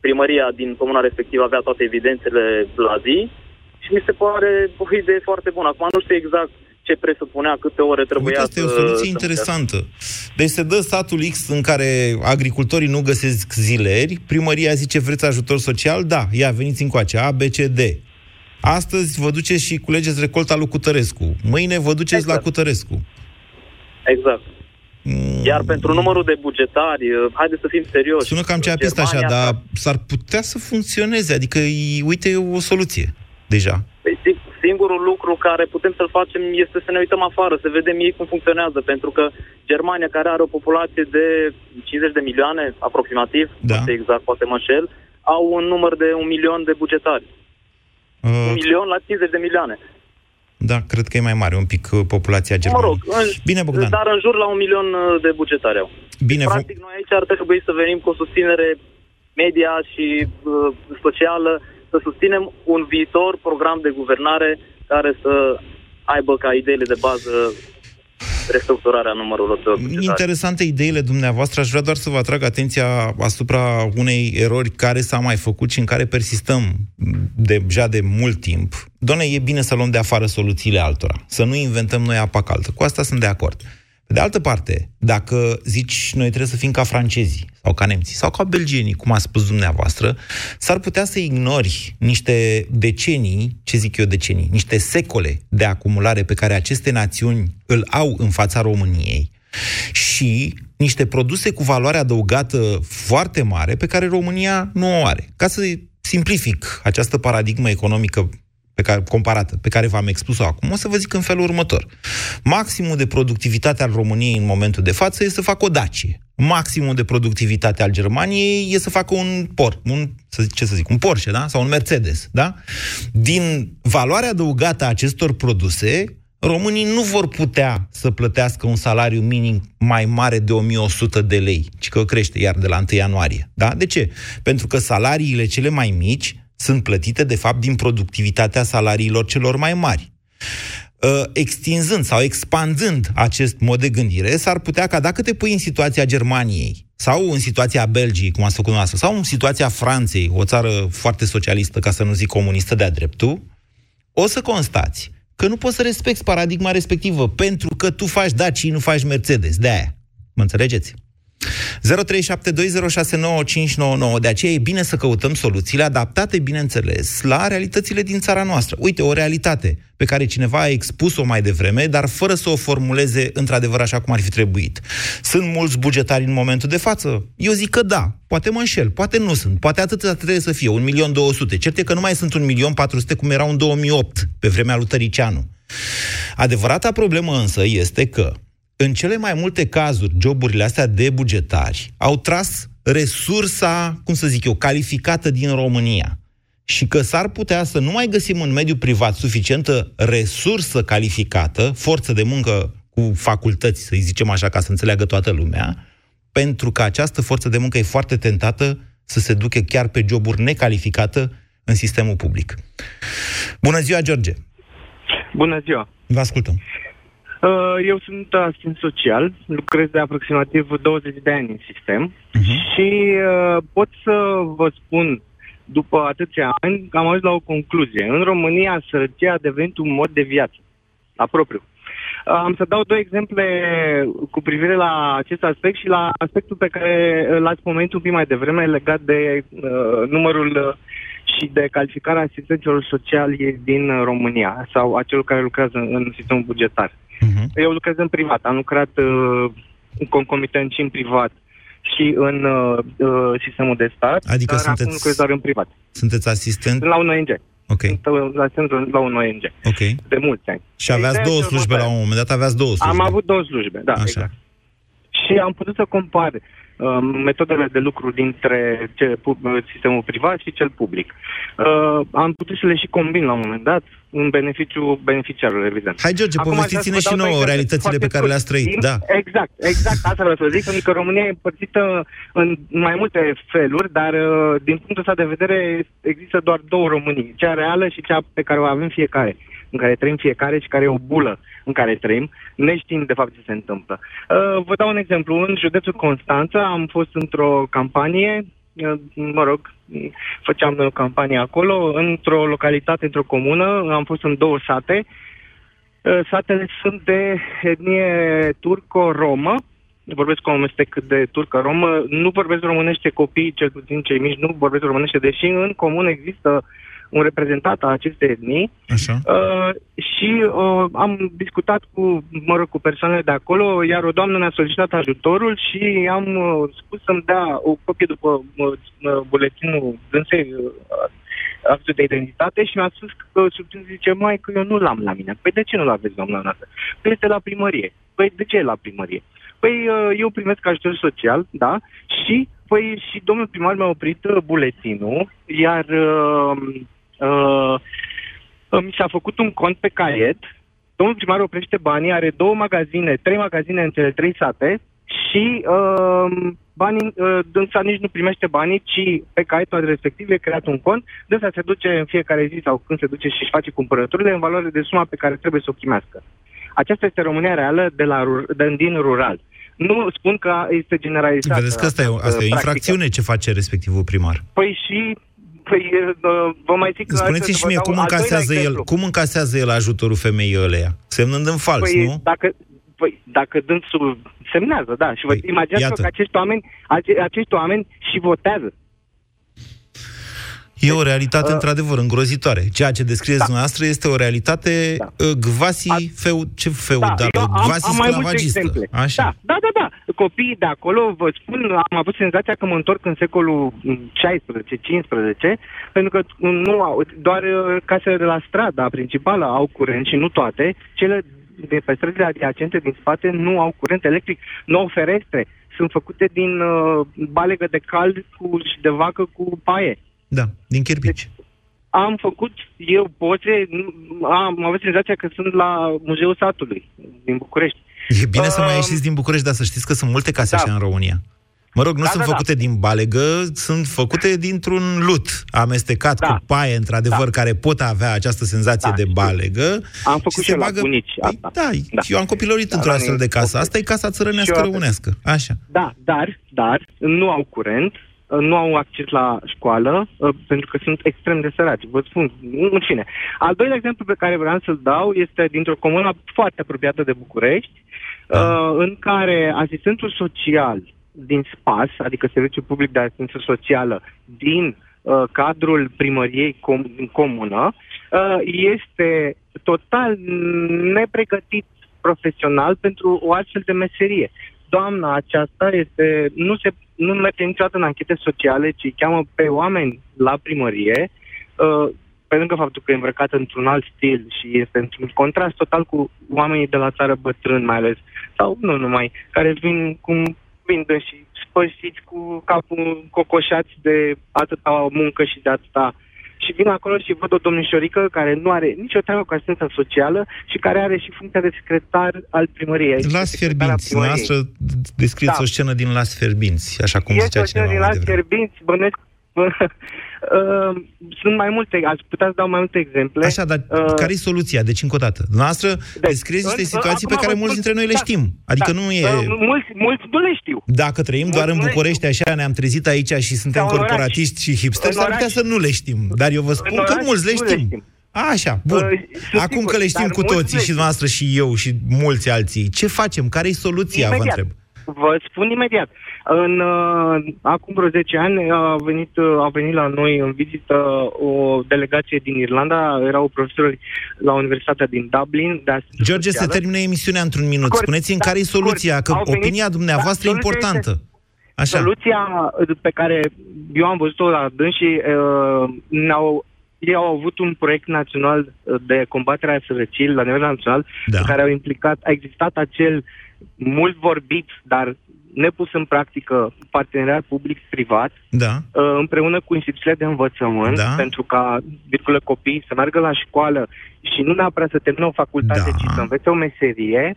Speaker 18: primăria din comuna respectivă avea toate evidențele la zi și mi se pare o idee foarte bună. Acum nu știu exact ce presupunea, câte ore trebuia
Speaker 3: Uite, asta e o
Speaker 18: să-
Speaker 3: soluție
Speaker 18: să
Speaker 3: interesantă. Deci se dă statul X în care agricultorii nu găsesc zileri, primăria zice vreți ajutor social? Da, ia, veniți încoace, A, B, C, D. Astăzi vă duceți și culegeți recolta lui Cutărescu. Mâine vă duceți exact. la Cutărescu.
Speaker 18: Exact.
Speaker 3: Mm.
Speaker 18: Iar pentru numărul de bugetari, uh, haideți să fim serioși.
Speaker 3: Sună cam ceapist așa,
Speaker 18: Germania-
Speaker 3: dar s-ar putea să funcționeze. Adică, e- uite, e o soluție deja.
Speaker 18: Păi, si- singurul lucru care putem să-l facem este să ne uităm afară, să vedem ei cum funcționează, pentru că Germania, care are o populație de 50 de milioane, aproximativ,
Speaker 3: Da.
Speaker 18: poate exact, poate mă înșel, au un număr de un milion de bugetari.
Speaker 3: Uh,
Speaker 18: Un milion la 50 de milioane.
Speaker 3: da, cred că e mai mare un pic uh, populația
Speaker 18: Mă
Speaker 3: Germaniei.
Speaker 18: rog, în,
Speaker 3: Bine, Bogdan.
Speaker 18: dar în jur la un milion uh, de bugetari au.
Speaker 3: Bine, vă-
Speaker 18: Practic, noi aici ar trebui să venim cu o susținere media și uh, socială, să susținem un viitor program de guvernare care să aibă ca ideile de bază restructurarea numărului de bugetari.
Speaker 3: Interesante ideile dumneavoastră. Aș vrea doar să vă atrag atenția asupra unei erori care s-a mai făcut și în care persistăm deja de mult timp. Doamne, e bine să luăm de afară soluțiile altora, să nu inventăm noi apa caldă. Cu asta sunt de acord. Pe de altă parte, dacă zici noi trebuie să fim ca francezii sau ca nemții sau ca belgienii, cum a spus dumneavoastră, s-ar putea să ignori niște decenii, ce zic eu decenii, niște secole de acumulare pe care aceste națiuni îl au în fața României și niște produse cu valoare adăugată foarte mare pe care România nu o are. Ca să simplific această paradigmă economică pe care, comparată, pe care v-am expus-o acum, o să vă zic în felul următor. Maximul de productivitate al României în momentul de față e să facă o Dacie. Maximul de productivitate al Germaniei e să facă un por, un, să zic, ce să zic, un Porsche, da? Sau un Mercedes, da? Din valoarea adăugată a acestor produse, românii nu vor putea să plătească un salariu minim mai mare de 1100 de lei, ci că crește iar de la 1 ianuarie. Da? De ce? Pentru că salariile cele mai mici sunt plătite, de fapt, din productivitatea salariilor celor mai mari. Uh, extinzând sau expandând acest mod de gândire, s-ar putea ca dacă te pui în situația Germaniei sau în situația Belgiei, cum ați făcut noastră, sau în situația Franței, o țară foarte socialistă, ca să nu zic comunistă de-a dreptul, o să constați că nu poți să respecti paradigma respectivă, pentru că tu faci Daci, nu faci Mercedes. De aia. Mă înțelegeți? 0372069599. De aceea e bine să căutăm soluțiile adaptate, bineînțeles, la realitățile din țara noastră. Uite, o realitate pe care cineva a expus-o mai devreme, dar fără să o formuleze într-adevăr așa cum ar fi trebuit. Sunt mulți bugetari în momentul de față? Eu zic că da. Poate mă înșel, poate nu sunt, poate atât trebuie să fie, 1.200.000. Cert e că nu mai sunt 1.400.000 cum erau în 2008, pe vremea lui Tăricianu. Adevărata problemă însă este că în cele mai multe cazuri, joburile astea de bugetari au tras resursa, cum să zic eu, calificată din România. Și că s-ar putea să nu mai găsim în mediul privat suficientă resursă calificată, forță de muncă cu facultăți, să zicem așa, ca să înțeleagă toată lumea, pentru că această forță de muncă e foarte tentată să se ducă chiar pe joburi necalificată în sistemul public. Bună ziua, George!
Speaker 19: Bună ziua!
Speaker 3: Vă ascultăm!
Speaker 19: Uh, eu sunt asistent social, lucrez de aproximativ 20 de ani în sistem uh-huh. și uh, pot să vă spun, după atâția ani, că am ajuns la o concluzie. În România, sărăcia a devenit un mod de viață, la propriu. Uh, am să dau două exemple cu privire la acest aspect și la aspectul pe care l-ați pomenit un pic mai devreme legat de uh, numărul uh, și de calificarea asistenților sociali din România sau a celor care lucrează în sistemul bugetar. Uh-huh. Eu lucrez în privat, am lucrat uh, concomitent și în privat și în uh, uh, sistemul de stat,
Speaker 3: adică
Speaker 19: dar
Speaker 3: sunteți,
Speaker 19: acum lucrez doar în privat.
Speaker 3: Sunteți asistent?
Speaker 19: La un ONG.
Speaker 3: Ok.
Speaker 19: Sunt uh, asistent la un ONG.
Speaker 3: Ok.
Speaker 19: De mulți ani.
Speaker 3: Și aveați două slujbe la un moment dat, aveați două slujbe.
Speaker 19: Am avut două slujbe, da,
Speaker 3: Așa.
Speaker 19: exact. Și am putut să compar uh, metodele de lucru dintre ce, pu- sistemul privat și cel public. Uh, am putut să le și combin la un moment dat, în beneficiu beneficiarului, evident.
Speaker 3: Hai, George,
Speaker 19: Acum,
Speaker 3: povestiți-ne
Speaker 19: aș vrea
Speaker 3: și
Speaker 19: să vă dau
Speaker 3: nouă
Speaker 19: două
Speaker 3: realitățile pe
Speaker 19: exemple
Speaker 3: care le-ați trăit.
Speaker 19: foarte
Speaker 3: Da.
Speaker 19: scurt. Exact, exact, asta vreau să zic, pentru că România e împărțită în mai multe feluri, dar uh, din punctul ăsta de vedere există doar două Românii, cea reală și cea pe care o avem fiecare, în care trăim fiecare și care e o bulă în care trăim, neștiind de fapt ce se întâmplă. Uh, vă dau un exemplu. În județul Constanța am fost într-o campanie uh, mă rog, făceam o campanie acolo, într-o localitate, într-o comună, am fost în două sate. Uh, Satele sunt de etnie turco-romă, vorbesc cu un amestec de turcă-romă, nu vorbesc românește copiii, cel puțin cei mici, nu vorbesc românește, deși în comun există un reprezentant al acestei etnii.
Speaker 3: Așa.
Speaker 19: Uh, și uh, am discutat cu, mă rog, cu persoanele de acolo, iar o doamnă ne-a solicitat ajutorul și am uh, spus să-mi dea o copie după uh, uh, buletinul dânsei uh, actul de identitate și mi-a spus că surprins zice, mai că eu nu l-am la mine. Păi de ce nu-l aveți, doamna noastră? Păi este la primărie. Păi de ce e la primărie? Păi uh, eu primesc ajutor social, da, și păi și domnul primar mi-a oprit uh, buletinul, iar uh, uh, mi s-a făcut un cont pe caiet, domnul primar oprește banii, are două magazine, trei magazine în cele trei sate și uh, banii, uh, dânsa nici nu primește banii, ci pe caietul respectiv e creat un cont, dânsa se duce în fiecare zi sau când se duce și își face cumpărăturile în valoare de suma pe care trebuie să o primească. Aceasta este România reală de la, rur- de, din rural. Nu spun că este generalizată.
Speaker 3: Vedeți că asta e, o- asta e o
Speaker 19: practică.
Speaker 3: infracțiune ce face respectivul primar.
Speaker 19: Păi și Păi, uh, vă mai zic că...
Speaker 3: Spuneți-mi
Speaker 19: să
Speaker 3: și
Speaker 19: vă
Speaker 3: mie
Speaker 19: dau
Speaker 3: cum
Speaker 19: al doilea
Speaker 3: încasează el,
Speaker 19: exemplu.
Speaker 3: cum încasează el ajutorul femeii ăleia? Semnând în fals,
Speaker 19: păi,
Speaker 3: nu?
Speaker 19: Dacă, păi, dacă dânsul semnează, da, și vă păi, imaginați
Speaker 3: iată.
Speaker 19: că acești oameni, ace- acești oameni și votează.
Speaker 3: E o realitate, într-adevăr, îngrozitoare. Ceea ce descrieți
Speaker 19: Da.
Speaker 3: dumneavoastră este o realitate da. gvasi, feu, ce feudală,
Speaker 19: eu am,
Speaker 3: gvasi
Speaker 19: am mai multe
Speaker 3: sclavagistă.
Speaker 19: exemple.
Speaker 3: Așa.
Speaker 19: Da, da, da, da. Copiii de acolo, vă spun, am avut senzația că mă întorc în secolul 16-15, pentru că nu au, doar uh, casele de la strada principală au curent și nu toate. Cele de pe străzile adiacente din spate nu au curent electric, nu au ferestre. Sunt făcute din uh, balegă de cald cu, și de vacă cu paie.
Speaker 3: Da, din chirpici.
Speaker 19: Deci, am făcut eu poze, nu- am avut senzația că sunt la Muzeul Satului din București.
Speaker 3: E bine să mai
Speaker 19: Um,
Speaker 3: ieșiți din București, dar să știți că sunt multe case
Speaker 19: da.
Speaker 3: așa în România. Mă rog, nu
Speaker 19: Da,
Speaker 3: sunt
Speaker 19: da, da.
Speaker 3: făcute din balegă, sunt făcute dintr-un lut amestecat
Speaker 19: Da.
Speaker 3: cu paie, într-adevăr, care pot avea această senzație de balegă.
Speaker 19: Am făcut
Speaker 3: și
Speaker 19: și
Speaker 3: se
Speaker 19: eu la
Speaker 3: bagă...
Speaker 19: bunici
Speaker 3: Păi, da, eu am copilărit
Speaker 19: Da,
Speaker 3: într-o
Speaker 19: la
Speaker 3: astfel
Speaker 19: mine
Speaker 3: de casă.
Speaker 19: ok.
Speaker 3: Asta e casa țărănească
Speaker 19: Și eu-
Speaker 3: românească. Așa.
Speaker 19: Da, dar, dar, nu au curent, nu au acces la școală, uh, pentru că sunt extrem de săraci. Vă spun, în fine. Al doilea exemplu pe care vreau să-l dau este dintr-o comună foarte apropiată de București, uh, în care asistentul social din SPAS, adică Serviciul Public de Asistență Socială, din uh, cadrul primăriei com- din comună, uh, este total nepregătit profesional pentru o astfel de meserie. Doamna aceasta este, nu, se, nu merge niciodată în anchete sociale, ci îi cheamă pe oameni la primărie, uh, pe lângă faptul că e îmbrăcată într-un alt stil și este într-un contrast total cu oamenii de la țară bătrâni mai ales, sau nu numai, care vin cum vin și spășiți cu capul cocoșați de atâta muncă și de atâta și vin acolo și văd o domnișorică care nu are nicio treabă cu asistența socială și care are și funcția de secretar al primăriei.
Speaker 3: Las fierbinți.
Speaker 19: primăriei.
Speaker 3: Noastră descrieți
Speaker 19: Da.
Speaker 3: o scenă din Las fierbinți, așa cum
Speaker 19: Este
Speaker 3: zicea
Speaker 19: o scenă
Speaker 3: cineva
Speaker 19: din
Speaker 3: mai
Speaker 19: la
Speaker 3: devreme.
Speaker 19: fierbinți, bănuiesc Uh, sunt mai multe, aș putea să dau mai multe exemple.
Speaker 3: Așa, dar
Speaker 19: Uh,
Speaker 3: care e soluția? Deci, încă o dată, noastră descrieți niște
Speaker 19: în-
Speaker 3: situații pe
Speaker 19: acum
Speaker 3: care
Speaker 19: vă
Speaker 3: mulți
Speaker 19: spun-
Speaker 3: dintre noi le
Speaker 19: da,
Speaker 3: știm. Adică
Speaker 19: da,
Speaker 3: nu e...
Speaker 19: uh, Mulți, mulți nu le știu.
Speaker 3: Dacă trăim doar în
Speaker 19: Mulți nu le
Speaker 3: București, așa ne-am trezit aici și suntem
Speaker 19: Sau în oraș.
Speaker 3: corporatiști și hipsteri,
Speaker 19: În
Speaker 3: s-ar putea
Speaker 19: oraș.
Speaker 3: să nu le știm. Dar eu vă spun
Speaker 19: În
Speaker 3: că
Speaker 19: oraș
Speaker 3: mulți le
Speaker 19: nu le
Speaker 3: știm.
Speaker 19: știm.
Speaker 3: Așa, bun.
Speaker 19: Uh, sunt
Speaker 3: Acum
Speaker 19: sigur,
Speaker 3: că le știm
Speaker 19: dar
Speaker 3: cu
Speaker 19: mulți
Speaker 3: toții,
Speaker 19: le
Speaker 3: și
Speaker 19: știu.
Speaker 3: noastră și eu și mulți alții, ce facem? Care e soluția, vă
Speaker 19: Imediat.
Speaker 3: întreb?
Speaker 19: Vă spun imediat. În, uh, acum vreo 10 ani a venit, uh, a venit la noi în vizită o delegație din Irlanda, erau profesori la Universitatea din Dublin. De asistență
Speaker 3: George, se
Speaker 19: socială.
Speaker 3: termină emisiunea într-un minut.
Speaker 19: Scurt,
Speaker 3: Spuneți-mi
Speaker 19: da,
Speaker 3: care e soluția,
Speaker 19: scurt.
Speaker 3: că
Speaker 19: Au venit-
Speaker 3: opinia dumneavoastră
Speaker 19: da,
Speaker 3: e
Speaker 19: soluția
Speaker 3: importantă.
Speaker 19: este-
Speaker 3: Așa.
Speaker 19: Soluția uh, pe care eu am văzut-o la dâns și uh, ne-au, ei au avut un proiect național uh, de combatere a sărăciei la nivel național
Speaker 3: Da.
Speaker 19: în care au implicat, a existat acel mult vorbit, dar nepus în practică parteneriat public-privat
Speaker 3: Da.
Speaker 19: uh, împreună cu instituțiile de învățământ
Speaker 3: Da.
Speaker 19: pentru ca, virgulă, copiii să meargă la școală și nu neapărat să termină o facultate,
Speaker 3: Da.
Speaker 19: ci să învețe o meserie.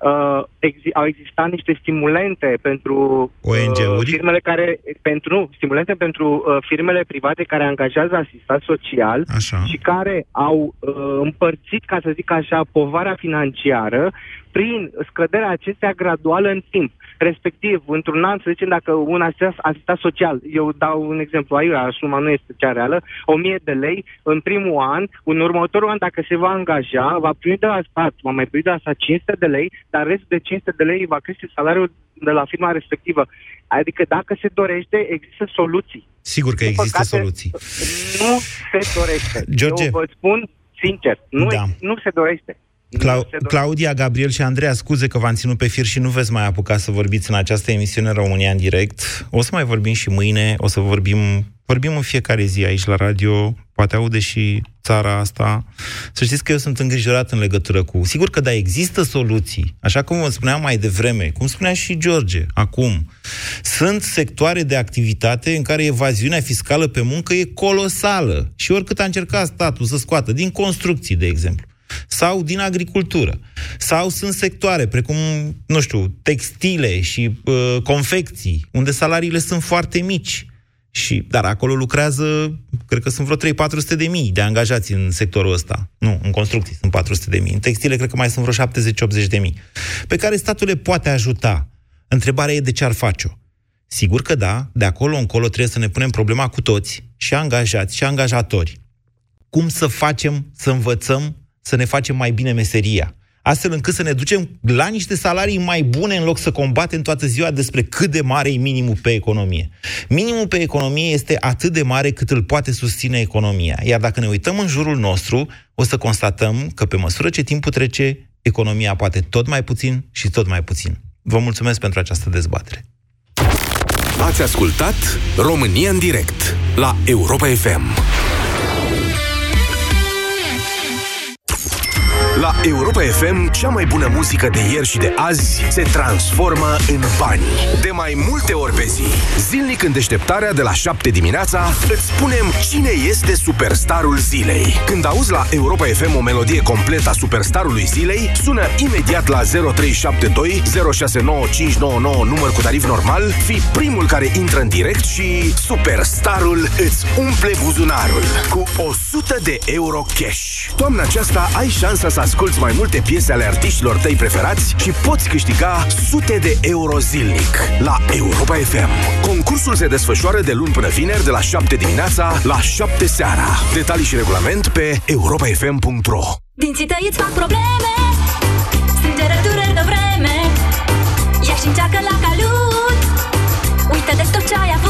Speaker 19: Uh, exi- au existat niște stimulente pentru
Speaker 3: ONG-uri?
Speaker 19: uh, firmele care pentru nu, stimulente pentru uh, firmele private care angajează asistat social
Speaker 3: Așa.
Speaker 19: și care au uh, împărțit, ca să zic așa, povara financiară prin scăderea acestea graduală în timp. Respectiv, într-un an, să zicem, dacă un asistat, asistat social, eu dau un exemplu, aiurea, suma nu este cea reală, 1000 de lei în primul an, în următorul an, dacă se va angaja, va primi de la stat, va mai primi de la stat 500 de lei, dar restul de 500 de lei va crește salariul de la firma respectivă. Adică dacă se dorește, există soluții.
Speaker 3: Sigur că
Speaker 19: Din
Speaker 3: există
Speaker 19: păcate,
Speaker 3: soluții.
Speaker 19: Nu se dorește.
Speaker 3: George.
Speaker 19: Eu vă spun sincer, nu,
Speaker 3: Da.
Speaker 19: nu se dorește.
Speaker 3: Clau- Claudia, Gabriel și Andreea, scuze că v-am ținut pe fir și nu veți mai apuca să vorbiți în această emisiune România în direct. O să mai vorbim și mâine, o să vorbim, vorbim în fiecare zi aici la radio, poate aude și țara asta. Să știți că eu sunt îngrijorat în legătură cu... Sigur că da, există soluții, așa cum vă spuneam mai devreme, cum spunea și George acum. Sunt sectoare de activitate în care evaziunea fiscală pe muncă e colosală și oricât a încercat statul să scoată, din construcții, de exemplu, sau din agricultură. Sau sunt sectoare precum, nu știu, textile și uh, confecții, unde salariile sunt foarte mici. Și, dar acolo lucrează, cred că sunt vreo 3-400 de mii de angajați în sectorul ăsta. Nu, în construcții sunt 400 de mii. În textile cred că mai sunt vreo 70-80 de mii. Pe care statul le poate ajuta. Întrebarea e de ce ar face-o. Sigur că da, de acolo încolo trebuie să ne punem problema cu toți, și angajați, și angajatori. Cum să facem, să învățăm, să ne facem mai bine meseria? Astfel încât să ne ducem la niște salarii mai bune în loc să combatem toată ziua despre cât de mare e minimul pe economie. Minimul pe economie este atât de mare cât îl poate susține economia. Iar dacă ne uităm în jurul nostru, o să constatăm că pe măsură ce timpul trece, economia poate tot mai puțin și tot mai puțin. Vă mulțumesc pentru această dezbatere.
Speaker 4: Ați ascultat România în direct la Europa FM. La Europa FM, cea mai bună muzică de ieri și de azi se transformă în bani. De mai multe ori pe zi. Zilnic în deșteptarea de la 7 dimineața, îți spunem cine este superstarul zilei. Când auzi la Europa FM o melodie completă a superstarului zilei, sună imediat la 0372 069599 număr cu tarif normal, fii primul care intră în direct și superstarul îți umple buzunarul cu 100 de euro cash. Toamna aceasta ai șansa să asculti mai multe piese ale artiștilor tăi preferați și poți câștiga sute de euro zilnic la Europa FM. Concursul se desfășoară de luni până vineri de la 7 dimineața la 7 seara. Detalii și regulament pe europafm.ro
Speaker 20: Dinții tăi îți fac probleme Strângere, dureri de vreme Ia și încearcă la calut Uită de tot ce ai avut